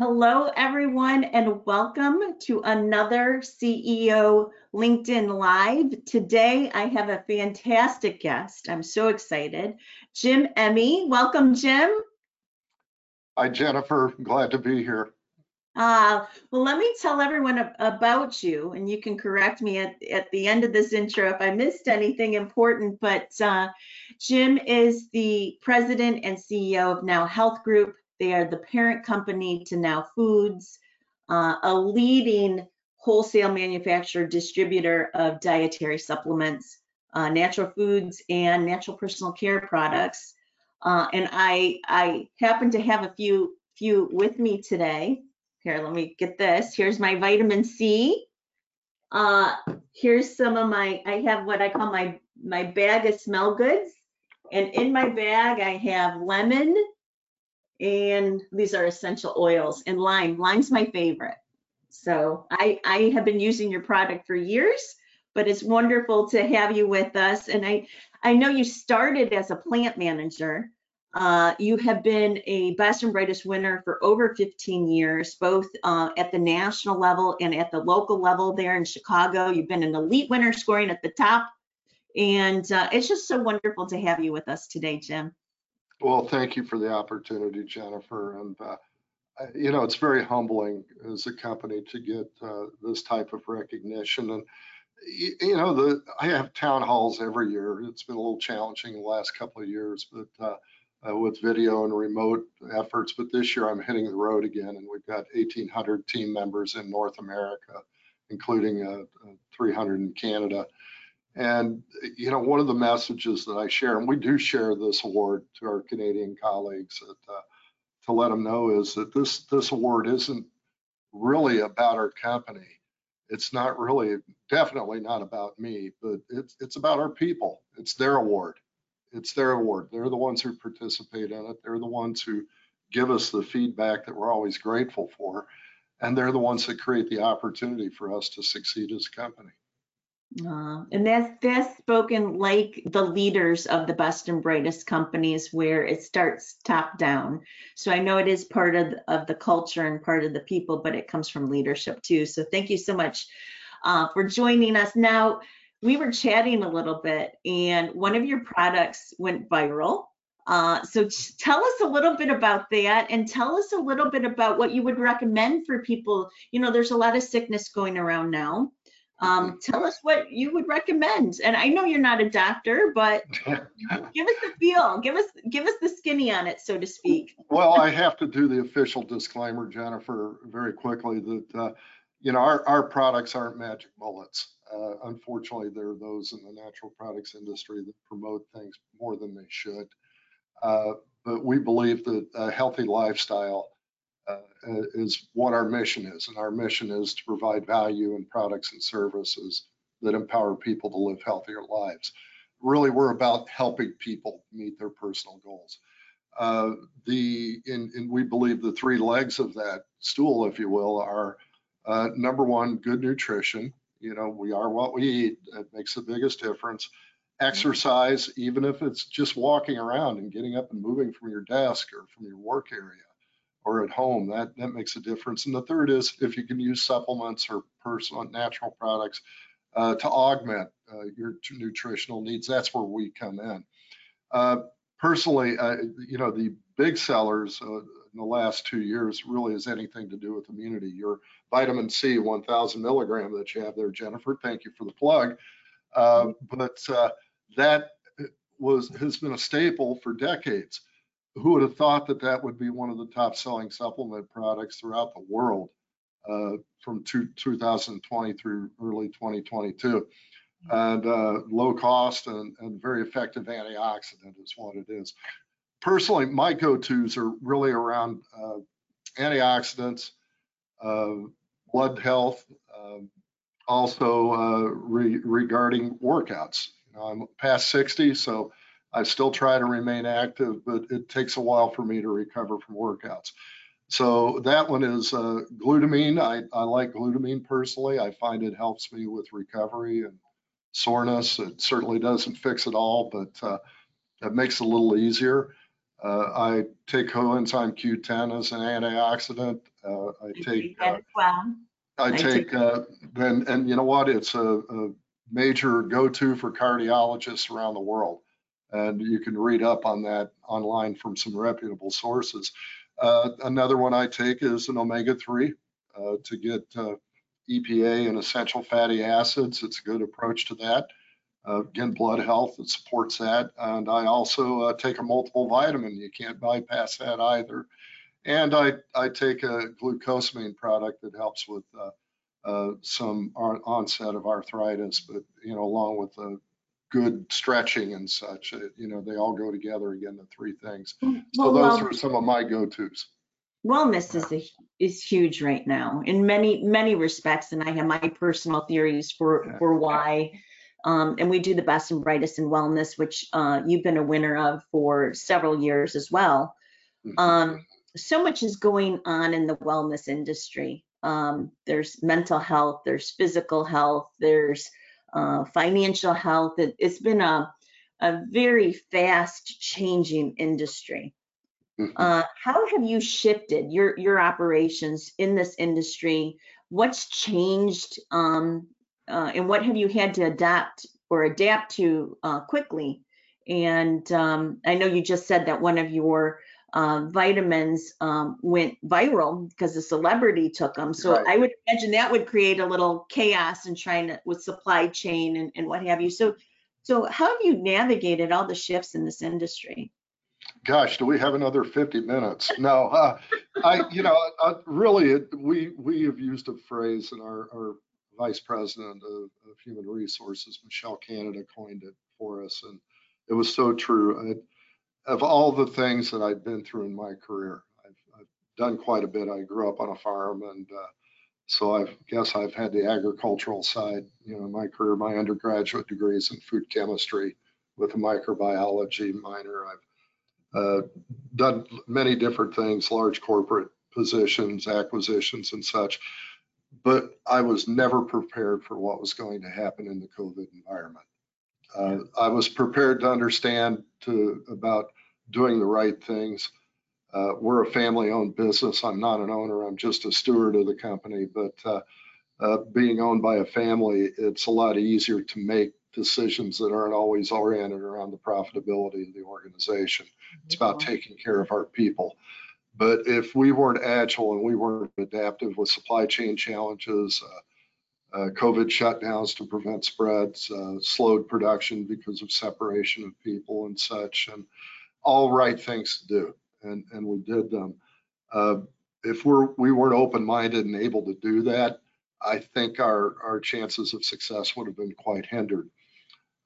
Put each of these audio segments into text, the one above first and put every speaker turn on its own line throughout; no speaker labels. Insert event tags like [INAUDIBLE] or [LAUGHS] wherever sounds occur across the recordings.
Hello, everyone, and welcome to another CEO LinkedIn Live. Today, I have a fantastic guest. I'm so excited. Jim Emme. Welcome, Jim.
Hi, Jennifer. Glad to be here.
Uh, well, let me tell everyone about you, and you can correct me at, at the end of this intro if I missed anything important. But uh, Jim is the president and CEO of Now Health Group. They are the parent company to Now Foods, uh, a leading wholesale manufacturer distributor of dietary supplements, uh, natural foods, and natural personal care products. Uh, and I I happen to have a few few with me today. Here, let me get this. Here's my vitamin C. Uh, here's some of my. I have what I call my my bag of smell goods, and in my bag I have lemon, and these are essential oils and lime. Lime's my favorite. So I, I have been using your product for years, but it's wonderful to have you with us. And I, I know you started as a plant manager. Uh, you have been a best and brightest winner for over 15 years, both uh, at the national level and at the local level there in Chicago. You've been an elite winner scoring at the top. And uh, it's just so wonderful to have you with us today, Jim.
Well, thank you for the opportunity, Jennifer. And, uh, you know, it's very humbling as a company to get uh, this type of recognition. And, you know, the I have town halls every year. It's been a little challenging the last couple of years, but uh, uh with video and remote efforts. But this year I'm hitting the road again, and we've got 1,800 team members in North America, including uh, uh, 300 in Canada. And, you know, one of the messages that I share, and we do share this award to our Canadian colleagues that, uh, to let them know is that this, this award isn't really about our company. It's not really, definitely not about me, but it's, it's about our people. It's their award. It's their award. They're the ones who participate in it. They're the ones who give us the feedback that we're always grateful for. And they're the ones that create the opportunity for us to succeed as a company.
Uh, and that's that's spoken like the leaders of the best and brightest companies where it starts top down. So I know it is part of, of the culture and part of the people, but it comes from leadership too. So thank you so much uh, for joining us. Now, we were chatting a little bit and one of your products went viral. Uh, so tell us a little bit about that and tell us a little bit about what you would recommend for people. You know, there's a lot of sickness going around now. Um, tell us what you would recommend. And I know you're not a doctor, but [LAUGHS] give us the feel. Give us give us the skinny on it, so to speak.
well, I have to do the official disclaimer, Jennifer, very quickly that uh, you know our our products aren't magic bullets. Uh, unfortunately, there are those in the natural products industry that promote things more than they should. Uh, but we believe that a healthy lifestyle is what our mission is. And our mission is to provide value in products and services that empower people to live healthier lives. Really, we're about helping people meet their personal goals. Uh, the in, in, we believe the three legs of that stool, if you will, are uh, number one, good nutrition. You know, we are what we eat. It makes the biggest difference. Exercise, even if it's just walking around and getting up and moving from your desk or from your work area or at home, that, that makes a difference. And the third is if you can use supplements or personal natural products uh, to augment uh, your nutritional needs, that's where we come in. Uh, personally, you know, the big sellers uh, in the last two years really has anything to do with immunity. Your vitamin C 1000 milligram that you have there, Jennifer, thank you for the plug. Uh, but uh, that was has been a staple for decades who would have thought that that would be one of the top selling supplement products throughout the world uh, from two, 2020 through early 2022 and uh, low cost and, and, very effective antioxidant is what it is. Personally, my go-tos are really around uh, antioxidants, uh, blood health, um, also uh, re regarding workouts. You know, I'm past 60, so I still try to remain active, but it takes a while for me to recover from workouts. So that one is uh, glutamine. I, I like glutamine personally. I find it helps me with recovery and soreness. It certainly doesn't fix it all, but uh, it makes it a little easier. Uh, I take coenzyme Q10 as an antioxidant. Uh, I take, uh. I
I
take, uh, then, and you know what? It's a, a major go-to for cardiologists around the world. And you can read up on that online from some reputable sources. Uh, another one I take is an omega-3 uh, to get uh, EPA and essential fatty acids. It's a good approach to that. Uh, again, blood health, it supports that. And I also uh, take a multiple vitamin. You can't bypass that either. And I, I take a glucosamine product that helps with uh, some onset of arthritis, but, you know, along with the good stretching and such, uh, you know, they all go together again, the three things. So
Well,
those are some of my go-tos.
wellness is a, is huge right now in many many respects and i have my personal theories for
Yeah.
for why um, and we do the best and brightest in wellness which uh, you've been a winner of for several years as well um, so much is going on in the wellness industry um, there's mental health there's physical health there's uh, financial health it, it's been a, a very fast changing industry
Mhm.
uh, how have you shifted your your operations in this industry? What's changed, um, uh, and what have you had to adapt or adapt to uh, quickly? And um, I know you just said that one of your uh, vitamins um, went viral because a celebrity took them. So
Right.
I would imagine that would create a little chaos in trying to with supply chain and, and what have you. So so how have you navigated all the shifts in this industry?
Gosh, do we have another 50 minutes? No, uh, I, you know, uh, really, it, we we have used a phrase, and our, our vice president of, of human resources, Michelle Canada, coined it for us, and it was so true. I, of all the things that I've been through in my career, I've, I've done quite a bit. I grew up on a farm, and uh, so I guess I've had the agricultural side, you know, my career. My undergraduate degrees in food chemistry with a microbiology minor. I've uh, done many different things, large corporate positions, acquisitions and such. But I was never prepared for what was going to happen in the COVID environment. Uh, I was prepared to understand to about doing the right things. Uh, we're a family-owned business. I'm not an owner. I'm just a steward of the company. But uh, uh, being owned by a family, it's a lot easier to make decisions that aren't always oriented around the profitability of the organization. It's about taking care of our people. But if we weren't agile and we weren't adaptive with supply chain challenges, uh, COVID shutdowns to prevent spreads, uh, slowed production because of separation of people and such, and all right things to do, and and we did them. Uh, if we're we weren't open-minded and able to do that, I think our our chances of success would have been quite hindered.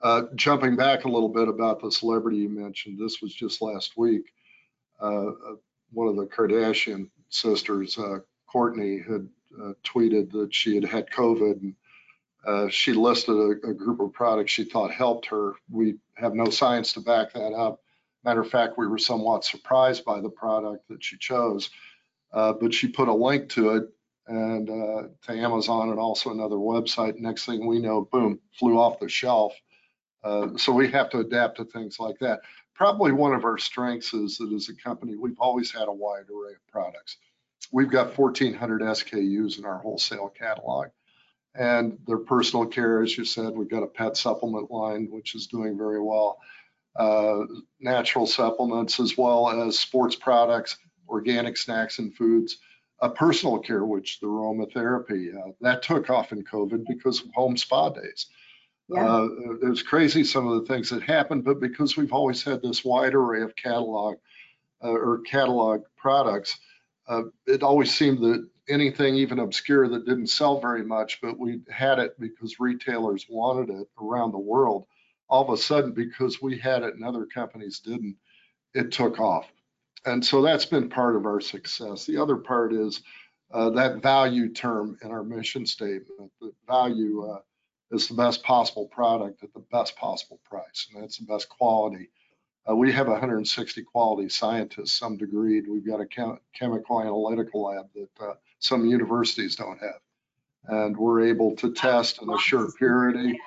Uh, jumping back a little bit about the celebrity you mentioned, this was just last week. Uh, uh, one of the Kardashian sisters, uh, Kourtney, had uh, tweeted that she had had COVID and uh, she listed a, a group of products she thought helped her. We have no science to back that up. Matter of fact, we were somewhat surprised by the product that she chose, uh, but she put a link to it and uh, to Amazon and also another website. Next thing we know, boom, flew off the shelf. Uh, so we have to adapt to things like that. Probably one of our strengths is that as a company, we've always had a wide array of products. We've got 1,400 SKUs in our wholesale catalog. And their personal care, as you said, we've got a pet supplement line, which is doing very well. Uh, natural supplements, as well as sports products, organic snacks and foods. Uh, personal care, which the aromatherapy, uh, that took off in COVID because of home spa days.
Yeah.
Uh, it was crazy some of the things that happened, but because we've always had this wide array of catalog uh, or catalog products, uh, it always seemed that anything even obscure that didn't sell very much, but we had it because retailers wanted it around the world. All of a sudden, because we had it and other companies didn't, it took off. And so that's been part of our success. The other part is uh, that value term in our mission statement, that value uh, is the best possible product at the best possible price, and that's the best quality. Uh, we have 160 quality scientists, some degree. We've got a chem- chemical analytical lab that uh, some universities don't have. And we're able to test and assure purity.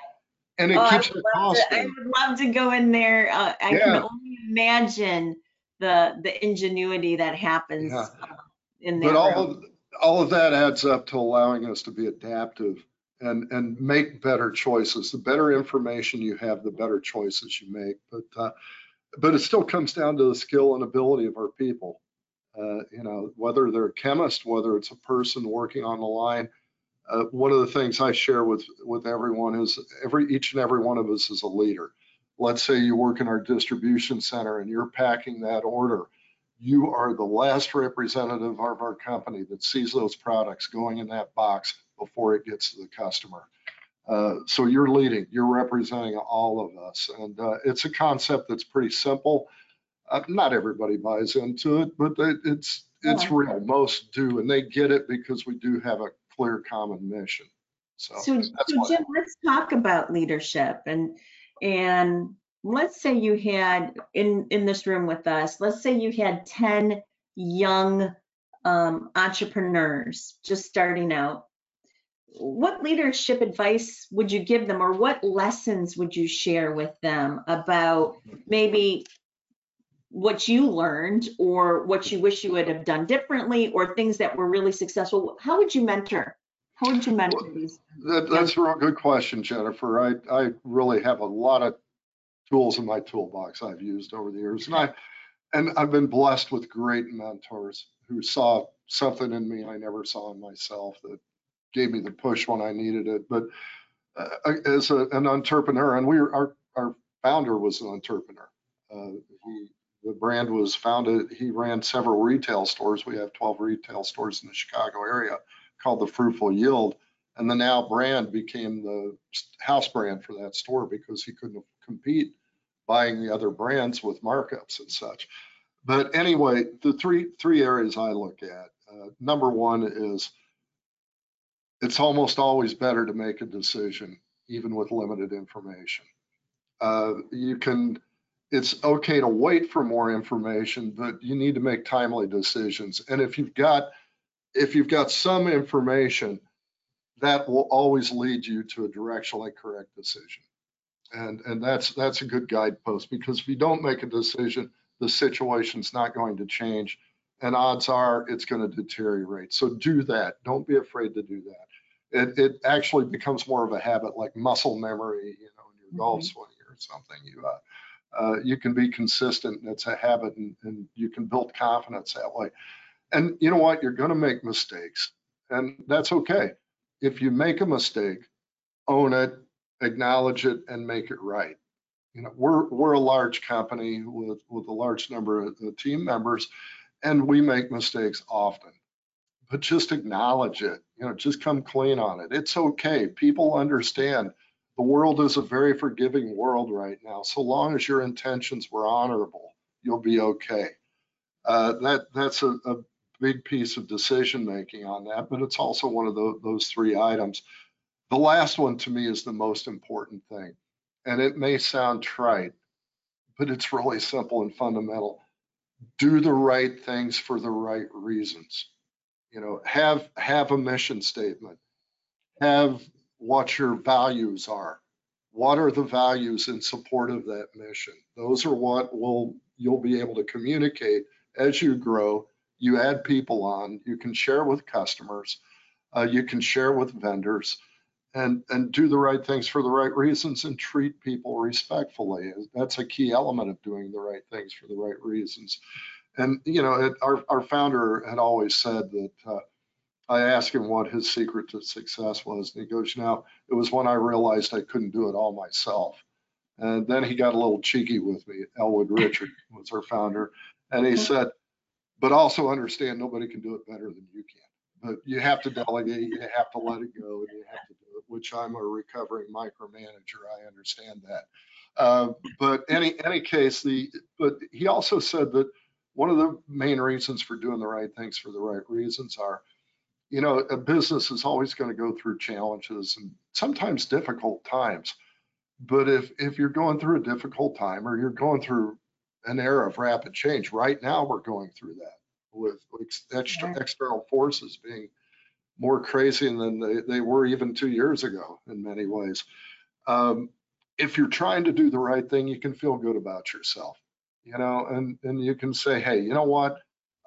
And it
Oh,
keeps the cost
to- I would love to go in there. Uh, I can only imagine the, the ingenuity that happens
Yeah.
uh, in
But all
room.
of, all of that adds up to allowing us to be adaptive and, and make better choices. The better information you have, the better choices you make. But, uh, but it still comes down to the skill and ability of our people. Uh, you know, whether they're a chemist, whether it's a person working on the line. Uh, one of the things I share with, with everyone is every, each and every one of us is a leader. Let's say you work in our distribution center and you're packing that order you are the last representative of our company that sees those products going in that box before it gets to the customer. Uh, so you're leading, you're representing all of us. And uh, it's a concept that's pretty simple. Uh, not everybody buys into it, but it- it's it's
Yeah.
real. Most do, and they get it because we do have a clear common mission. So,
So, so. Jim, let's talk about leadership and, and let's say you had in, in this room with us, let's say you had 10 young um, entrepreneurs just starting out. What leadership advice would you give them or what lessons would you share with them about maybe what you learned or what you wish you would have done differently or things that were really successful? How would you mentor? How would you mentor these?
That, that's a real good question, Jennifer. I, I really have a lot of tools in my toolbox I've used over the years. And I, and I've been blessed with great mentors who saw something in me I never saw in myself that gave me the push when I needed it. But uh, as a, an entrepreneur, and we were, our, our founder was an entrepreneur. Uh, he, the brand was founded, he ran several retail stores. We have 12 retail stores in the Chicago area called the Fruitful Yield. And the now brand became the house brand for that store because he couldn't compete buying the other brands with markups and such. But anyway, the three three areas I look at. Uh, number one is it's almost always better to make a decision, even with limited information. Uh, you can. It's okay to wait for more information, but you need to make timely decisions. And if you've got if you've got some information, that will always lead you to a directionally correct decision. And, and that's, that's a good guidepost because if you don't make a decision, the situation's not going to change. And odds are it's going to deteriorate. So do that. Don't be afraid to do that. It, it actually becomes more of a habit like muscle memory, you know, in your golf swing or something. You, uh, uh, you can be consistent and it's a habit and, and you can build confidence that way. And you know what? You're going to make mistakes and that's okay. If you make a mistake, own it, acknowledge it and make it right. You know, we're, we're a large company with, with a large number of team members and we make mistakes often, but just acknowledge it, you know, just come clean on it. It's okay. People understand the world is a very forgiving world right now. So long as your intentions were honorable, you'll be okay. Uh, that, that's a, a big piece of decision making on that, but it's also one of the, those three items. The last one to me is the most important thing. And it may sound trite, but it's really simple and fundamental. Do the right things for the right reasons. You know, have have a mission statement. Have what your values are. What are the values in support of that mission? Those are what will you'll be able to communicate as you grow. You add people on, you can share with customers, uh, you can share with vendors and and do the right things for the right reasons and treat people respectfully. That's a key element of doing the right things for the right reasons. And you know, it, our our founder had always said that. Uh, I asked him what his secret to success was, and he goes, "You know, it was when I realized I couldn't do it all myself." And then he got a little cheeky with me. Elwood Richard [LAUGHS] was our founder, and he
Okay.
said, "But also understand nobody can do it better than you can." but you have to delegate, you have to let it go, and you have to do it, which I'm a recovering micromanager. I understand that. Uh, but any any case, the but he also said that one of the main reasons for doing the right things for the right reasons are, you know, a business is always going to go through challenges and sometimes difficult times. But if if you're going through a difficult time or you're going through an era of rapid change, right now we're going through that with ex- extra,
Right.
external forces being more crazy than they, they were even two years ago in many ways. Um, if you're trying to do the right thing, you can feel good about yourself. You know, and, and you can say, hey, you know what?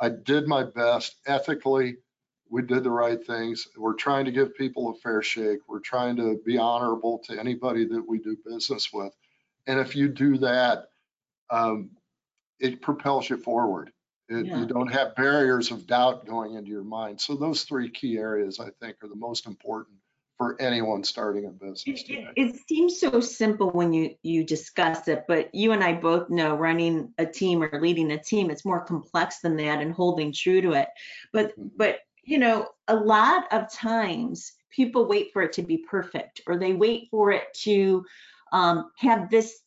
I did my best ethically. We did the right things. We're trying to give people a fair shake. We're trying to be honorable to anybody that we do business with. And if you do that, um, it propels you forward. It,
Yeah.
You don't have barriers of doubt going into your mind. So those three key areas, I think, are the most important for anyone starting a business
It, it, it seems so simple when you, you discuss it, but you and I both know running a team or leading a team, it's more complex than that and holding true to it. But,
Mhm.
but, you know, a lot of times people wait for it to be perfect or they wait for it to um, have this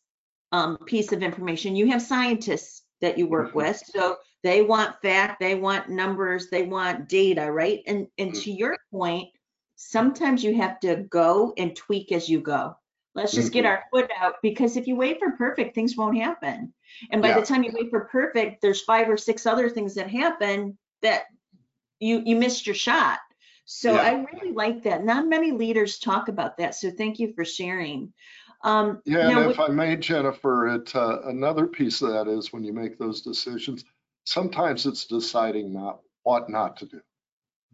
um, piece of information. You have scientists that you work
Mhm.
with, so they want fact, they want numbers, they want data, right? And, and to your point, sometimes you have to go and tweak as you go. Let's just get
Mhm.
our foot out because if you wait for perfect, things won't happen. And by
Yeah.
the time you wait for perfect, there's five or six other things that happen that you you missed your shot. So
Yeah.
I really like that. Not many leaders talk about that. So thank you for sharing. Um,
Yeah,
now
and if I may, Jennifer, it, uh, another piece of that is when you make those decisions, sometimes it's deciding not, what not to do.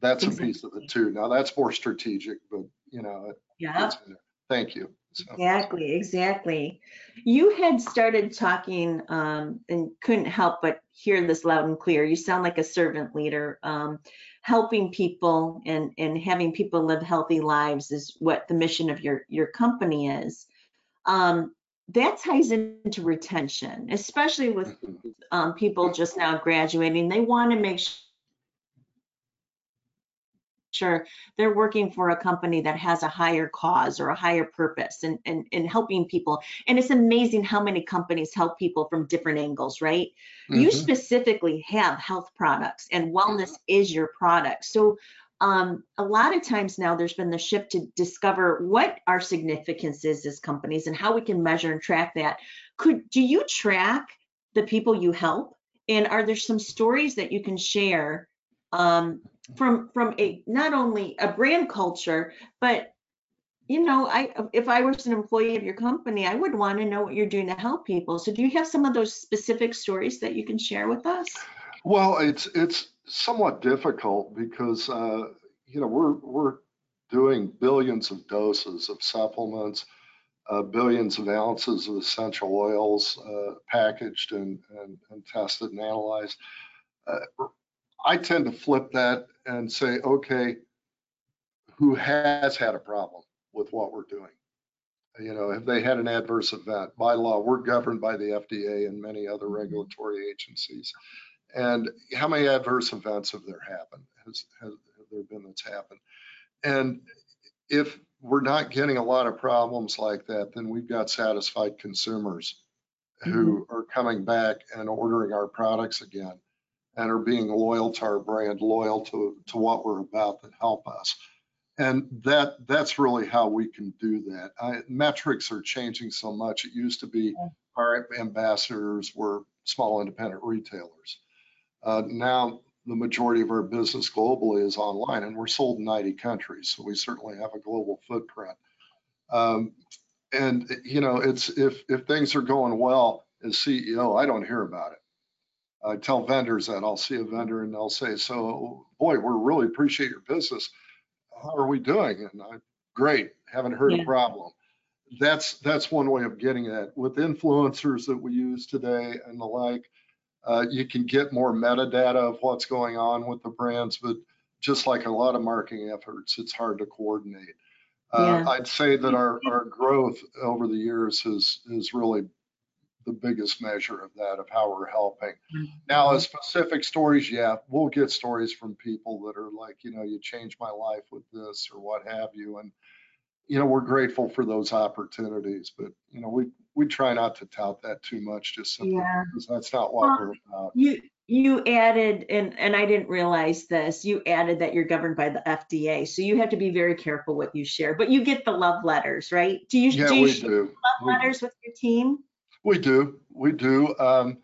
That's a piece of it too. Now, that's more strategic, but you know, it
yeah.
gets in there. Thank you. So,
Exactly, exactly. You had started talking um, and couldn't help but hear this loud and clear. You sound like a servant leader. Um, helping people and, and having people live healthy lives is what the mission of your, your company is. Um, that ties into retention, especially with
mhm.
um, people just now graduating. They want to make sure they're working for a company that has a higher cause or a higher purpose and, and, and helping people. And it's amazing how many companies help people from different angles, right? You
Mhm.
specifically have health products and wellness is your product. So um, a lot of times now there's been the shift to discover what our significance is as companies and how we can measure and track that. Could do you track the people you help? And are there some stories that you can share um, from from a not only a brand culture, but you know, I if I was an employee of your company, I would want to know what you're doing to help people. So do you have some of those specific stories that you can share with us?
Well, it's, it's somewhat difficult because, uh, you know, we're, we're doing billions of doses of supplements, uh, billions of ounces of essential oils, uh, packaged and, and, and tested and analyzed. Uh, I tend to flip that and say, okay, who has had a problem with what we're doing? You know, have they had an adverse event? By law, we're governed by the FDA and many other mm-hmm. regulatory agencies. And how many adverse events have there happened? Has, has have there been that's happened? And if we're not getting a lot of problems like that, then we've got satisfied consumers who mm-hmm. are coming back and ordering our products again and are being loyal to our brand, loyal to, to what we're about that help us. And that, that's really how we can do that. I, metrics are changing so much. It used to be our ambassadors were small independent retailers. Uh, now, the majority of our business globally is online and we're sold in 90 countries. So we certainly have a global footprint. Um, and, you know, it's, if, if things are going well as CEO, I don't hear about it. I tell vendors that I'll see a vendor and they'll say, so boy, we really appreciate your business. How are we doing? And I, great, haven't heard
Yeah.
a problem. That's, that's one way of getting at with influencers that we use today and the like. Uh, you can get more metadata of what's going on with the brands, but just like a lot of marketing efforts, it's hard to coordinate. Uh,
Yeah.
I'd say that our, our growth over the years has, is really the biggest measure of that, of how we're helping. Mm-hmm. Now, as specific stories, yeah, we'll get stories from people that are like, you know, you changed my life with this or what have you. And, you know, we're grateful for those opportunities, but, you know, we, we try not to tout that too much, just simply
Yeah.
because that's not what
Well,
we're about.
You you added and and I didn't realize this. You added that you're governed by the FDA, so you have to be very careful what you share. But you get the love letters, right? Do you
Yeah,
do you
we
share
do.
love
We-
letters with your team?
We do, we do. Um,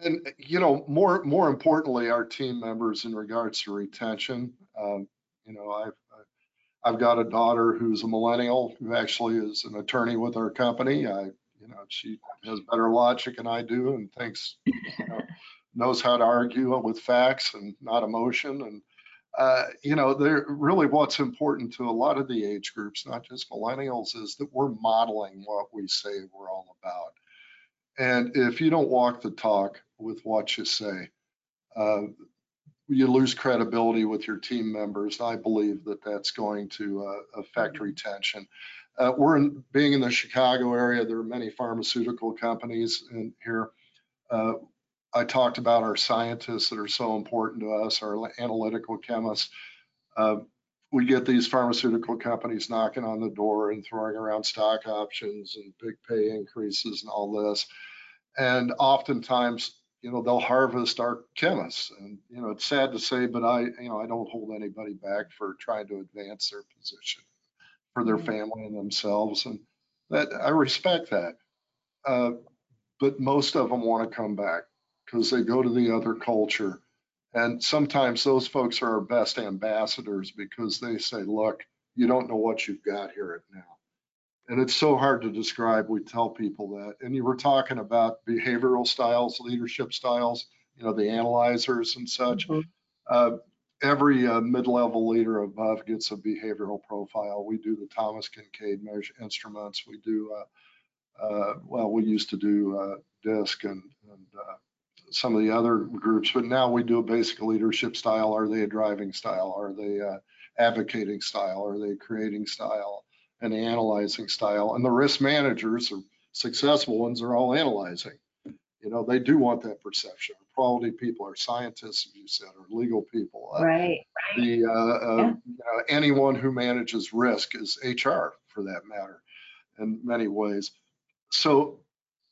and you know, more more importantly, our team members in regards to retention. Um, you know, I've I've got a daughter who's a millennial who actually is an attorney with our company. I, you know, she has better logic than I do and thinks, you know, knows how to argue with facts and not emotion. And, uh, you know, they're really what's important to a lot of the age groups, not just millennials, is that we're modeling what we say we're all about. And if you don't walk the talk with what you say, uh, you lose credibility with your team members. I believe that that's going to uh, affect retention. Uh, we're in, being in the Chicago area. There are many pharmaceutical companies in here. Uh, I talked about our scientists that are so important to us, our analytical chemists. We get these pharmaceutical companies knocking on the door and throwing around stock options and big pay increases and all this. And oftentimes, you know, they'll harvest our chemists. And, you know, it's sad to say, but I, you know, I don't hold anybody back for trying to advance their position for their family and themselves. And that I respect that. Uh, but most of them want to come back because they go to the other culture. And sometimes those folks are our best ambassadors because they say, look, you don't know what you've got here at now. And it's so hard to describe. We tell people that. And you were talking about behavioral styles, leadership styles, you know, the analyzers and such. Mm-hmm. Uh, every uh, mid-level leader above gets a behavioral profile. We do the Thomas Kincaid measure instruments. We do, uh, uh well, we used to do uh, DISC and, and uh, some of the other groups, but now we do a basic leadership style. Are they a driving style? Are they advocating style? Are they creating style? and analyzing style. And the risk managers or successful ones are all analyzing. You know, they do want that perception. Quality people are scientists, as you said, or legal people.
Uh, right.
The uh, uh, you know, anyone who manages risk is HR, for that matter, in many ways. So,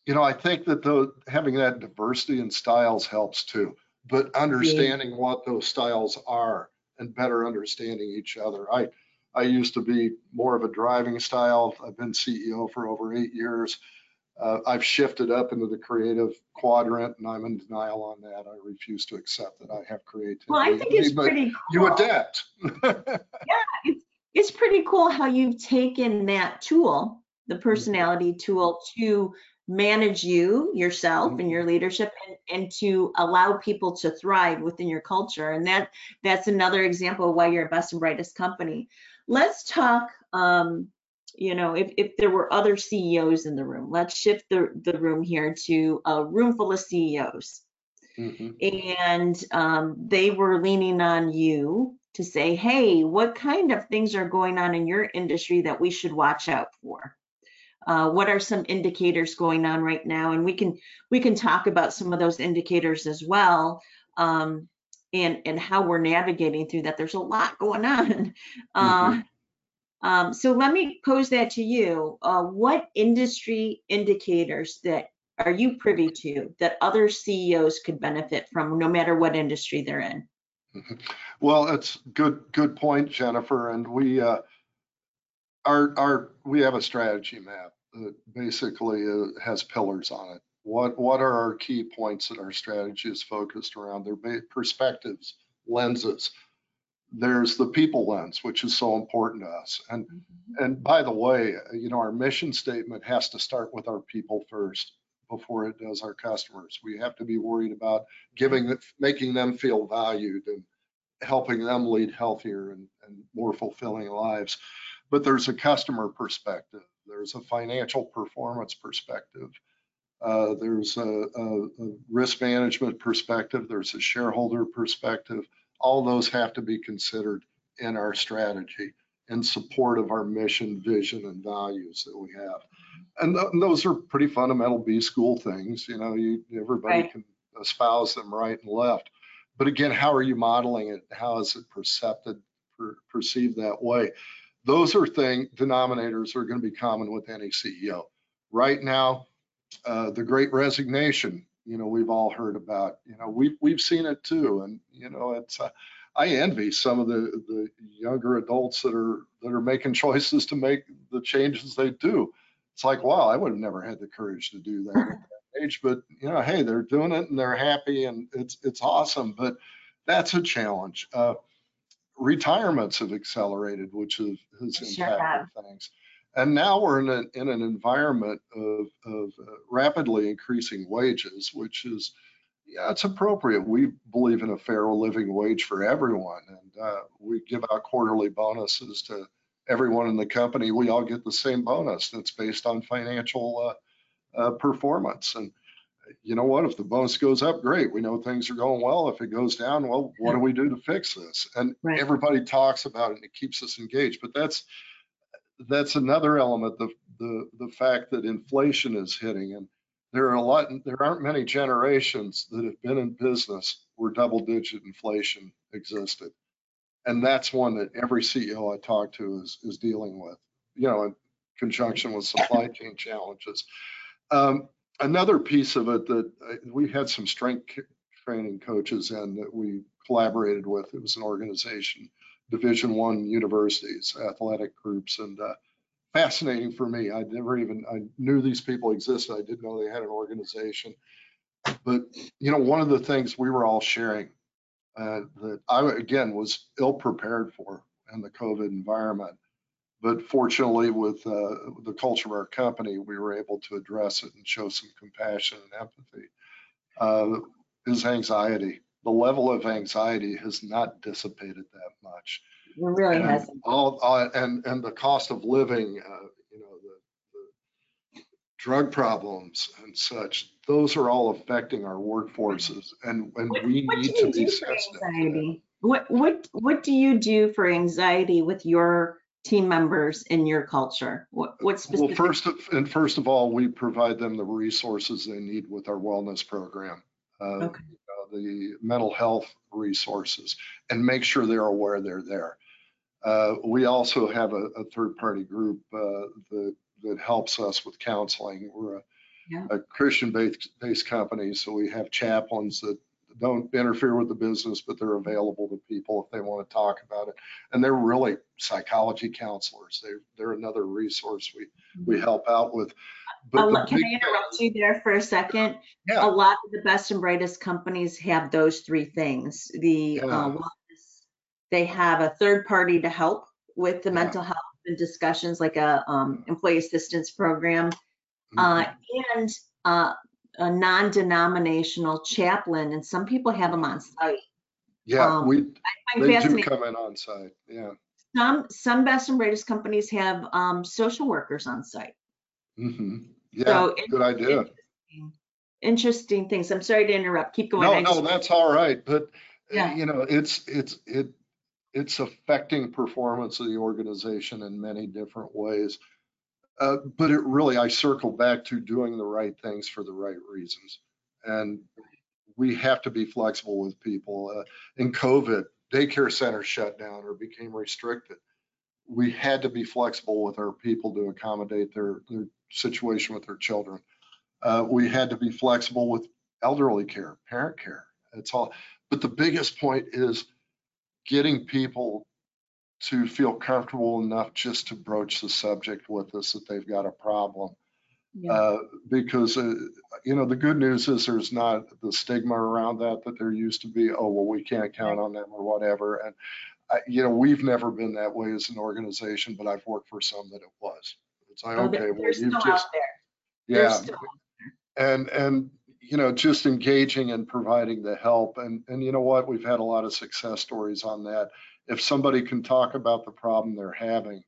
you know, I think that the having that diversity in styles helps too. But understanding yeah. what those styles are and better understanding each other. I I used to be more of a driving style. I've been CEO for over eight years. Uh, I've shifted up into the creative quadrant, and I'm in denial on that. I refuse to accept that I have creativity.
Well, I think it's pretty cool.
You adapt. [LAUGHS]
yeah, it's, it's pretty cool how you've taken that tool, the personality tool, to manage you yourself and your mm-hmm. leadership and, and to allow people to thrive within your culture and that that's another example of why you're a best and brightest company let's talk um, you know if, if there were other ceos in the room let's shift the, the room here to a room full of ceos mm-hmm. and um, they were leaning on you to say hey what kind of things are going on in your industry that we should watch out for uh, what are some indicators going on right now and we can we can talk about some of those indicators as well um, and and how we're navigating through that. There's a lot going on. [LAUGHS] Uh, mm-hmm. um, so let me pose that to you. Uh, what industry indicators that are you privy to that other CEOs could benefit from, no matter what industry they're in?
Mm-hmm. Well, it's good good point, Jennifer. And we uh, our our we have a strategy map that basically uh, has pillars on it. What, what are our key points that our strategy is focused around? Their perspectives, lenses. There's the people lens, which is so important to us. And, mm-hmm. and by the way, you know, our mission statement has to start with our people first before it does our customers. We have to be worried about giving, making them feel valued and helping them lead healthier and, and more fulfilling lives. But there's a customer perspective. There's a financial performance perspective. Uh, there's a, a, a, risk management perspective, there's a shareholder perspective. All those have to be considered in our strategy in support of our mission, vision, and values that we have. And, th and those are pretty fundamental B school things. You know, you, everybody right. can espouse them right and left. But again, how are you modeling it? How is it perceived, per, perceived that way? Those are thing denominators are going to be common with any CEO. Right now, uh, the great resignation, you know, we've all heard about, you know, we've, we've seen it too. And, you know, it's, uh, I envy some of the, the younger adults that are, that are making choices to make the changes they do. It's like, wow, I would have never had the courage to do that at that age, but you know, hey, they're doing it and they're happy and it's, it's awesome, but that's a challenge. Uh, retirements have accelerated, which has, has impacted things. And now we're in, a, in an environment of, of uh, rapidly increasing wages, which is, yeah, it's appropriate. We believe in a fair living wage for everyone. And uh, we give out quarterly bonuses to everyone in the company. We all get the same bonus that's based on financial uh, uh, performance. And you know what? If the bonus goes up, great. We know things are going well. If it goes down, well, what do we do to fix this? And
Right.
everybody talks about it and it keeps us engaged. But that's that's another element, the the the fact that inflation is hitting. And there are a lot, there aren't many generations that have been in business where double digit inflation existed. And that's one that every CEO I talk to is is dealing with, you know, in conjunction with supply chain challenges. Um, another piece of it that uh, we had some strength training coaches and that we collaborated with. It was an organization, Division One universities, athletic groups, and uh, fascinating for me. I never even I knew these people existed. I didn't know they had an organization. But you know, one of the things we were all sharing uh, that I again was ill prepared for in the COVID environment. But fortunately, with uh, the culture of our company, we were able to address it and show some compassion and empathy. Uh, is anxiety. The level of anxiety has not dissipated that much.
It really
And
hasn't.
All, all- and, and the cost of living, uh, you know, the, the drug problems and such, those are all affecting our workforces and, and
What
we
what
need to be sensitive.
What, what, what do you do for anxiety with your team members in your culture? What, what
Well, first, of- and first of all, we provide them the resources they need with our wellness program. uh,
Okay.
The mental health resources and make sure they're aware they're there. Uh, We also have a, a third-party group uh, that, that helps us with counseling. We're a,
Yeah.
a Christian-based, based company, so we have chaplains that don't interfere with the business, but they're available to people if they want to talk about it. And they're really psychology counselors. They, they're another resource we, we help out with. But
A lot- Can
big
I interrupt you there for a second?
Yeah.
A lot of the best and brightest companies have those three things. The uh, wellness, they have a third party to help with the
Yeah.
mental health and discussions, like a um, employee assistance program. uh,
Mm-hmm.
and uh, a non-denominational chaplain, and some people have them on site.
Yeah,
um,
we, they do come in on site, yeah.
Some, some best and brightest companies have um, social workers on site.
Mm-hmm. Yeah,
So
good idea.
Interesting- Interesting things. I'm sorry to interrupt. Keep going.
No,
I
no, that's all right, but,
Yeah.
you know, it's, it's, it, it's affecting performance of the organization in many different ways. Uh, but it really, I circle back to doing the right things for the right reasons. And we have to be flexible with people. Uh, in COVID, daycare centers shut down or became restricted. We had to be flexible with our people to accommodate their, their situation with their children. Uh, we had to be flexible with elderly care, parent care. It's all, but the biggest point is getting people to feel comfortable enough just to broach the subject with us that they've got a problem.
Yeah.
Uh, because, uh, you know, the good news is there's not the stigma around that that there used to be. Oh, well, we can't count on them or whatever. And, I, you know, we've never been that way as an organization, but I've worked for some that it was. It's like,
Oh,
okay, well, you've just,
there.
Yeah and and you know just engaging and providing the help and and you know what we've had a lot of success stories on that if somebody can talk about the problem they're having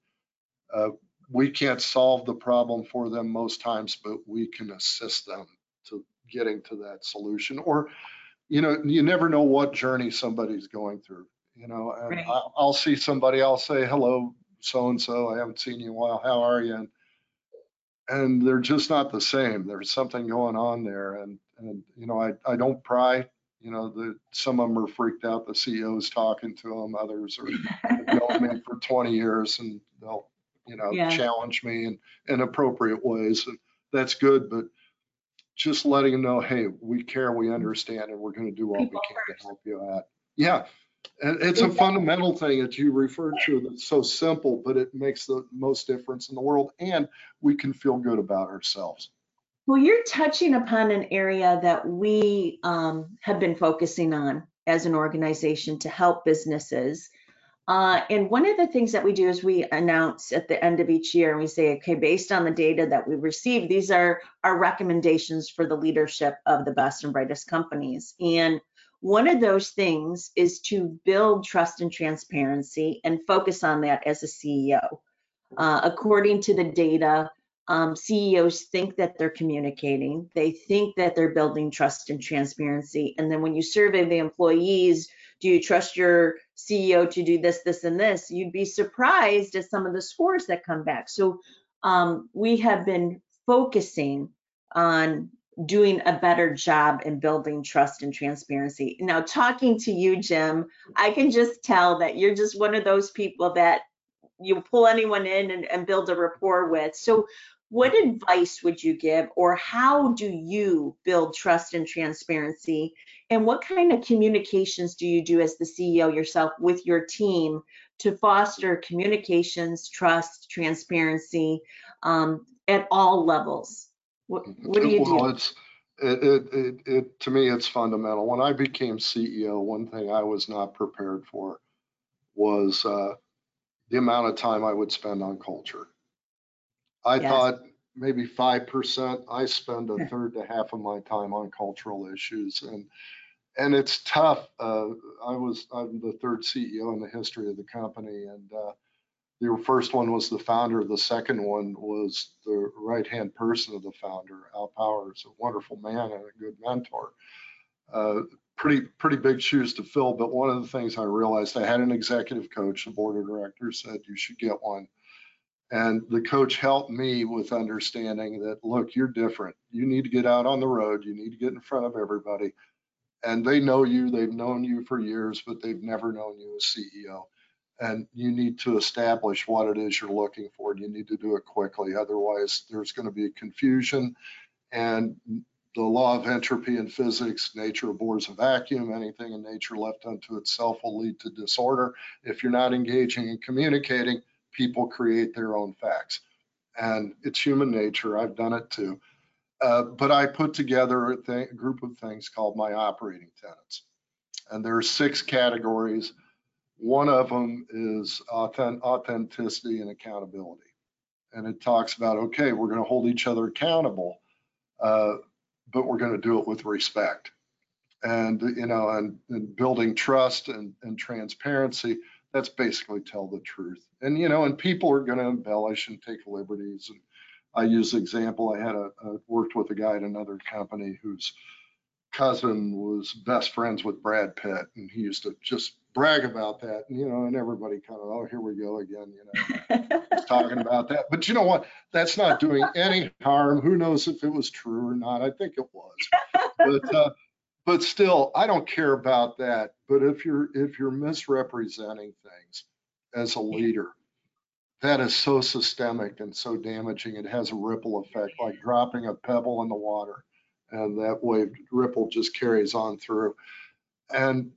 uh, we can't solve the problem for them most times but we can assist them to getting to that solution or you know you never know what journey somebody's going through you know and
Right.
I'll, I'll see somebody i'll say hello so and so i haven't seen you in a while how are you and and they're just not the same. There's something going on there, and and you know, I I don't pry. You know, the some of them are freaked out. The CEO's talking to them. Others are [LAUGHS] me for 20 years, and they'll you know
Yeah.
challenge me in in appropriate ways, and that's good. But just letting them know, hey, we care, we understand, and we're going to do
People
we can to help you out. Yeah. And it's a
Exactly.
fundamental thing that you referred to that's so simple, but it makes the most difference in the world. And we can feel good about ourselves.
Well, you're touching upon an area that we um, have been focusing on as an organization to help businesses Uh, and one of the things that we do is we announce at the end of each year and we say, okay, based on the data that we received, these are our recommendations for the leadership of the best and brightest companies. And one of those things is to build trust and transparency and focus on that as a CEO. Uh, according to the data, um, CEOs think that they're communicating, they think that they're building trust and transparency. And then when you survey the employees, do you trust your CEO to do this, this, and this? You'd be surprised at some of the scores that come back. So um, we have been focusing on doing a better job in building trust and transparency. Now, talking to you, Jim, I can just tell that you're just one of those people that you pull anyone in and, and build a rapport with. So what advice would you give or how do you build trust and transparency and what kind of communications do you do as the ceo yourself with your team to foster communications trust transparency um, at all levels what, what do you
well,
do
It's, it, it, it, to me, it's fundamental. When I became CEO, one thing I was not prepared for was uh, the amount of time I would spend on culture. I
Yes.
thought maybe five percent. I spend a [LAUGHS] third to half of my time on cultural issues, and and it's tough. Uh, I was I'm the third CEO in the history of the company, and uh, the first one was the founder. The second one was the right hand person of the founder. Al Powers, a wonderful man and a good mentor. Uh, pretty pretty big shoes to fill, but one of the things I realized I had an executive coach. The board of directors said you should get one. And the coach helped me with understanding that, look, you're different. You need to get out on the road. You need to get in front of everybody. And they know you, they've known you for years, but they've never known you as CEO. And you need to establish what it is you're looking for. and You need to do it quickly. Otherwise, there's going to be confusion. And the law of entropy in physics, nature abhors a vacuum. Anything in nature left unto itself will lead to disorder. If you're not engaging and communicating, people create their own facts. And it's human nature. I've done it too. Uh, but I put together a, th- a group of things called my operating tenets. And there are six categories. One of them is authentic, authenticity and accountability. And it talks about, okay, we're going to hold each other accountable, uh, but we're going to do it with respect. And, you know, and, and building trust and, and transparency that's basically tell the truth. And you know, and people are going to embellish and take liberties. And I use the example. I had a, a worked with a guy at another company whose cousin was best friends with Brad Pitt, and he used to just brag about that. And, you know, and everybody kind of, oh, here we go again. You know, [LAUGHS] he's talking about that. But you know what? That's not doing any harm. Who knows if it was true or not? I think it was. But uh, but still, I don't care about that. But if you're if you're misrepresenting things as a leader, that is so systemic and so damaging. It has a ripple effect, like dropping a pebble in the water, and that wave ripple just carries on through. And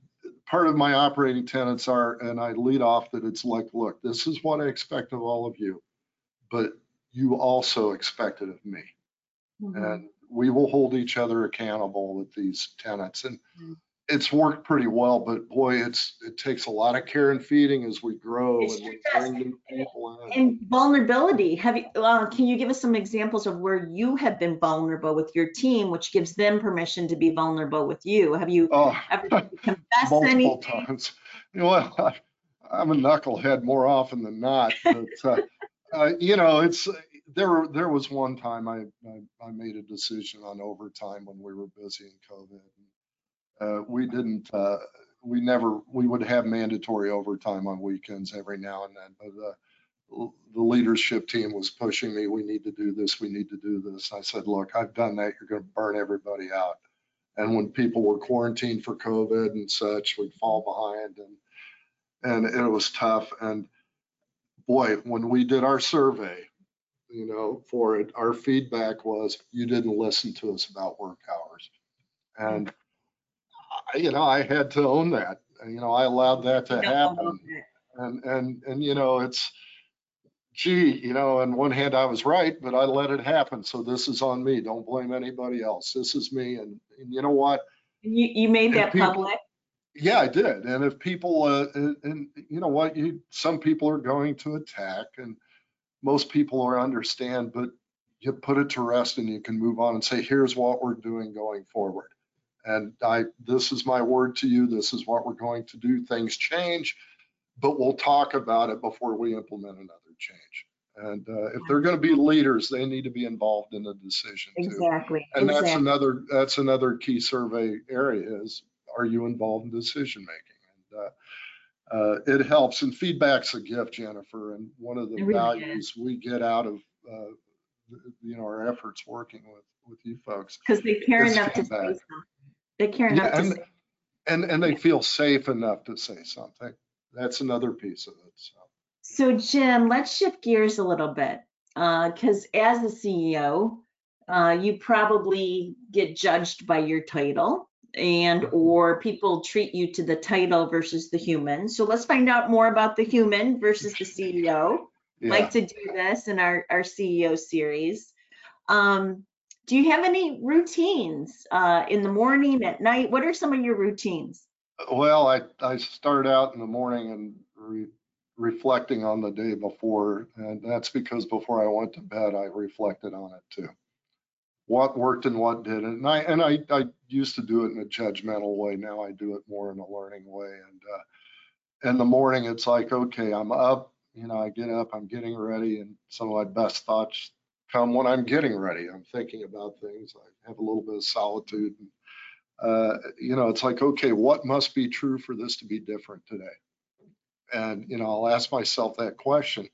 part of my operating tenets are, and I lead off that it's like, look, this is what I expect of all of you, but you also expect it of me
Mhm.
and we will hold each other accountable with these tenants. And
Mm.
it's worked pretty well, but boy, it's it takes a lot of care and feeding as we grow
It
and we bring new people in.
And vulnerability, have you, uh, can you give us some examples of where you have been vulnerable with your team, which gives them permission to be vulnerable with you? Have you
Oh,
ever confessed [LAUGHS]
multiple
anything?
times. You know? I- [LAUGHS] I'm a knucklehead more often than not, but uh, [LAUGHS] uh, you know, it's there. There was one time I, I I made a decision on overtime when we were busy in COVID. Uh, we didn't. Uh, we never. We would have mandatory overtime on weekends every now and then, but uh, the leadership team was pushing me. We need to do this. We need to do this. I said, look, I've done that. You're going to burn everybody out. And when people were quarantined for COVID and such, we'd fall behind and and it was tough. And boy, when we did our survey, you know, for it, our feedback was you didn't listen to us about work hours. And I- you know, I had to own that. You know, I allowed that to happen. And and and you know, it's gee, you know, on one hand I was right, but I let it happen. So this is on me. Don't blame anybody else. This is me. And, and you know what?
You, you made that
people-
public?
Yeah, I did. And if people, uh, and, and you know what, you, some people are going to attack and most people are understand, but you put it to rest and you can move on and say, here's what we're doing going forward. And I, this is my word to you. This is what we're going to do. Things change, but we'll talk about it before we implement another change. And uh, if they're going to be leaders, they need to be involved in the decision too.
Exactly.
And that's another, that's another key survey area is, are you involved in decision making? Uh, uh, it helps and feedback's a gift, Jennifer. And one of the
really
values we get out of, uh, you know, our efforts working with, with you folks.
Because they care enough to say something. They care enough
Yeah,
to
and,
say.
and, and they feel safe enough to say something. That's another piece of it. So.
So Jim, let's shift gears a little bit. Because as a CEO, uh, you probably get judged by your title and or people treat you to the title versus the human. So let's find out more about the human versus the CEO.
Yeah.
Like to do this in our, our CEO series. Um, do you have any routines uh, in the morning, at night? What are some of your routines?
Well, I, I start out in the morning and re, reflecting on the day before, and that's because before I went to bed, I reflected on it too. What worked and what didn't, and I and I, I used to do it in a judgmental way. Now I do it more in a learning way. And uh, in the morning, it's like, okay, I'm up. You know, I get up, I'm getting ready, and some of my best thoughts come when I'm getting ready. I'm thinking about things. I have a little bit of solitude. And, uh, you know, it's like, okay, what must be true for this to be different today? And, you know, I'll ask myself that question.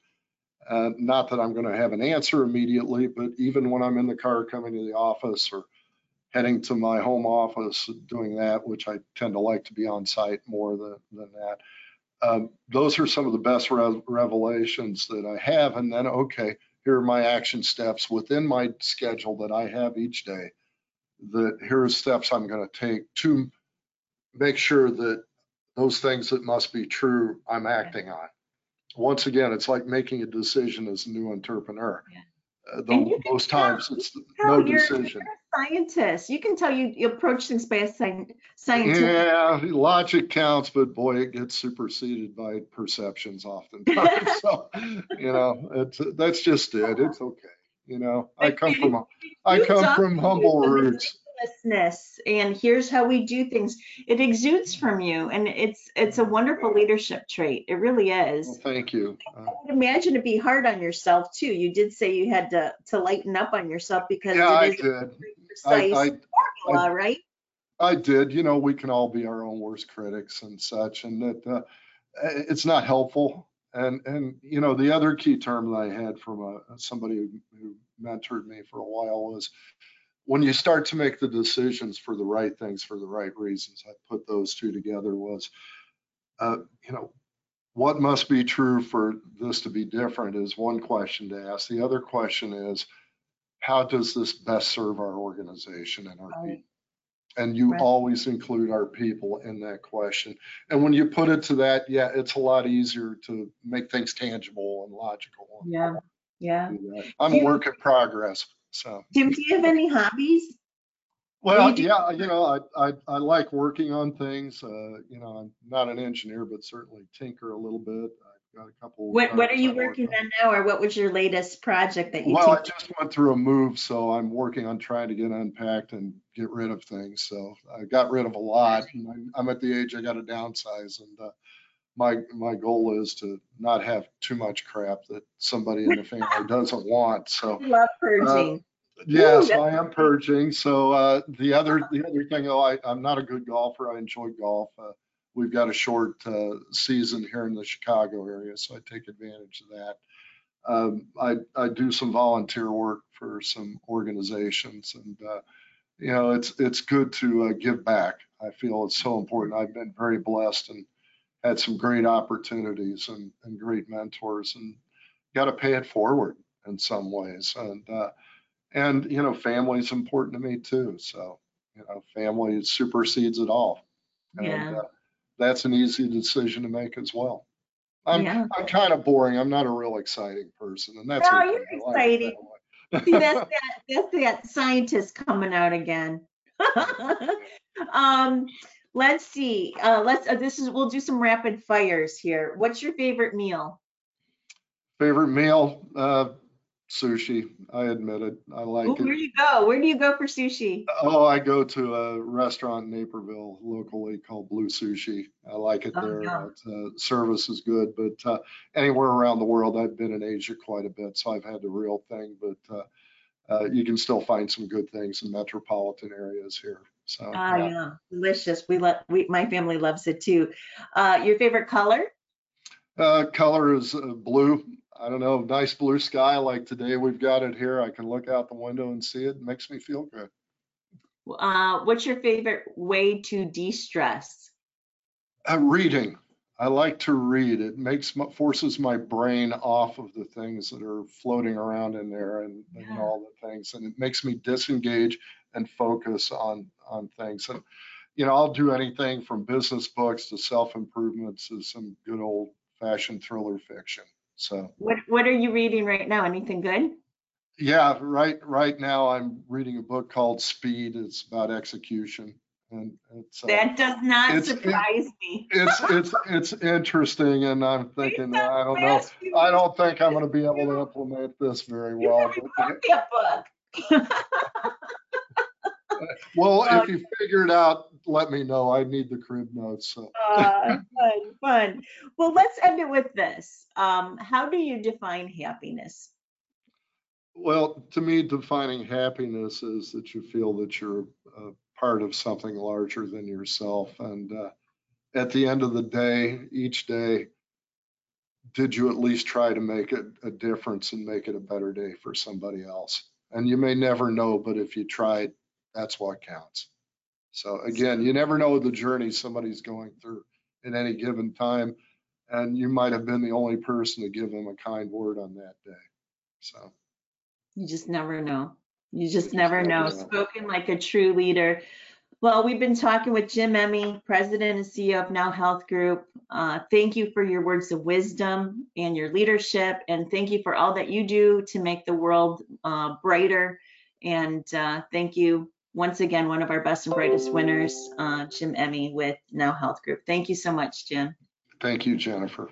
Uh, not that I'm going to have an answer immediately, but even when I'm in the car coming to the office or heading to my home office, doing that, which I tend to like to be on site more than, than that. Um, those are some of the best re- revelations that I have. And then, okay, here are my action steps within my schedule that I have each day that here are steps I'm going to take to make sure that those things that must be true, I'm acting on. Once again, it's like making a decision as a new entrepreneur.
Yeah.
Uh,
And
tho-
you tell-
times, it's no
you're-
decision.
Scientist, you can tell you, you approach things by a scien- scientific.
Yeah, logic counts, but boy, it gets superseded by perceptions oftentimes. [LAUGHS] So, you know, it's, that's just it. It's okay. You know, I come from, a- I come from humble roots.
And here's how we do things. It exudes from you, and it's it's a wonderful leadership trait. It really is.
Well, Thank you. Uh,
I would imagine it'd be hard on yourself too. You did say you had to to lighten up on yourself because
Yeah, I
it is a
did.
very
I,
precise
I,
formula, right?
I did. You know, we can all be our own worst critics and such, and that uh, it's not helpful. And and you know, the other key term that I had from a somebody who, who mentored me for a while was when you start to make the decisions for the right things for the right reasons. I put those two together. Was uh, you know, what must be true for this to be different is one question to ask. The other question is, how does this best serve our organization and our
Right.
people? And you
Right.
always include our people in that question. And when you put it to that, yeah, it's a lot easier to make things tangible and logical.
Yeah, yeah.
I'm a work in progress, so.
Jim, do you have any hobbies?
Well,
you
yeah, you know, I, I, I like working on things. Uh, you know, I'm not an engineer, but certainly tinker a little bit. I've got a couple.
What what are you working on now, or what was your latest project that you
Well, I just went through a move, so I'm working on trying to get unpacked and get rid of things. So I got rid of a lot. and I'm- I'm at the age I got to downsize, and uh, my my goal is to not have too much crap that somebody in the family [LAUGHS] doesn't want. So
love purging.
yes,
that's
I am purging. So uh, the other the other thing, though, I I'm not a good golfer. I enjoy golf. Uh, we've got a short uh, season here in the Chicago area, so I take advantage of that. Um, I, I do some volunteer work for some organizations and, uh, you know, it's, it's good to uh, give back. I feel it's so important. I've been very blessed and had some great opportunities and, and great mentors and got to pay it forward in some ways. And, uh, and, you know, family is important to me too. So, you know, family supersedes it all. And,
Yeah.
uh, that's an easy decision to make as well. I'm,
Yeah.
I'm kind of boring. I'm not a real exciting person, and that's.
No, you're
I like that.
See, that's [LAUGHS] that, that's that scientist coming out again. [LAUGHS] um, let's see. Uh, let's. Uh, this is. We'll do some rapid fires here. What's your favorite meal?
Favorite meal, uh, sushi. I admit it. I like
Ooh,
it.
where do you go? Where do you go for sushi?
Oh, I go to a restaurant in Naperville locally called Blue Sushi. I like it
Oh,
there. uh, service is good, but uh, anywhere around the world, I've been in Asia quite a bit, so I've had the real thing. But uh, uh, you can still find some good things in metropolitan areas here. So
Ah,
yeah.
yeah, delicious. We love. We my family loves it too. Uh, your favorite color?
Uh, color is uh, blue. I don't know, nice blue sky like today we've got it here. I can look out the window and see it. Makes me feel good.
Uh, what's your favorite way to de-stress?
Uh, reading. I like to read. It makes my, forces my brain off of the things that are floating around in there and, and all the things, and it makes me disengage and focus on on things. And you know, I'll do anything from business books to self improvements to some good old fashioned thriller fiction. So
What What are you reading right now? Anything good?
yeah, right right now I'm reading a book called Speed. It's about execution, and it's uh,
That does not
it's-
surprise me.
it's it's it's interesting, and I'm thinking I don't know. I don't think I'm going to be able to implement this very
You
well.
haven't
but-
wrote that book. [LAUGHS]
Well, if you figure it out, let me know. I need the crib notes. So,
Uh, fun, fun. Well, let's end it with this. Um, how do you define happiness?
well, to me, defining happiness is that you feel that you're a part of something larger than yourself. And uh, at the end of the day, each day, did you at least try to make it a difference and make it a better day for somebody else? And you may never know, but if you tried, that's what counts. So again, you never know the journey somebody's going through at any given time. And you might have been the only person to give them a kind word on that day. So.
You just never know. You just
just
never
never
know.
know.
Spoken like a true leader. Well, we've been talking with Jim Emme, President and CEO of Now Health Group. Uh, thank you for your words of wisdom and your leadership, and thank you for all that you do to make the world uh, brighter. And uh, thank you once again, one of our best and brightest winners, uh, Jim Emme with Now Health Group. Thank you so much, Jim.
Thank you, Jennifer.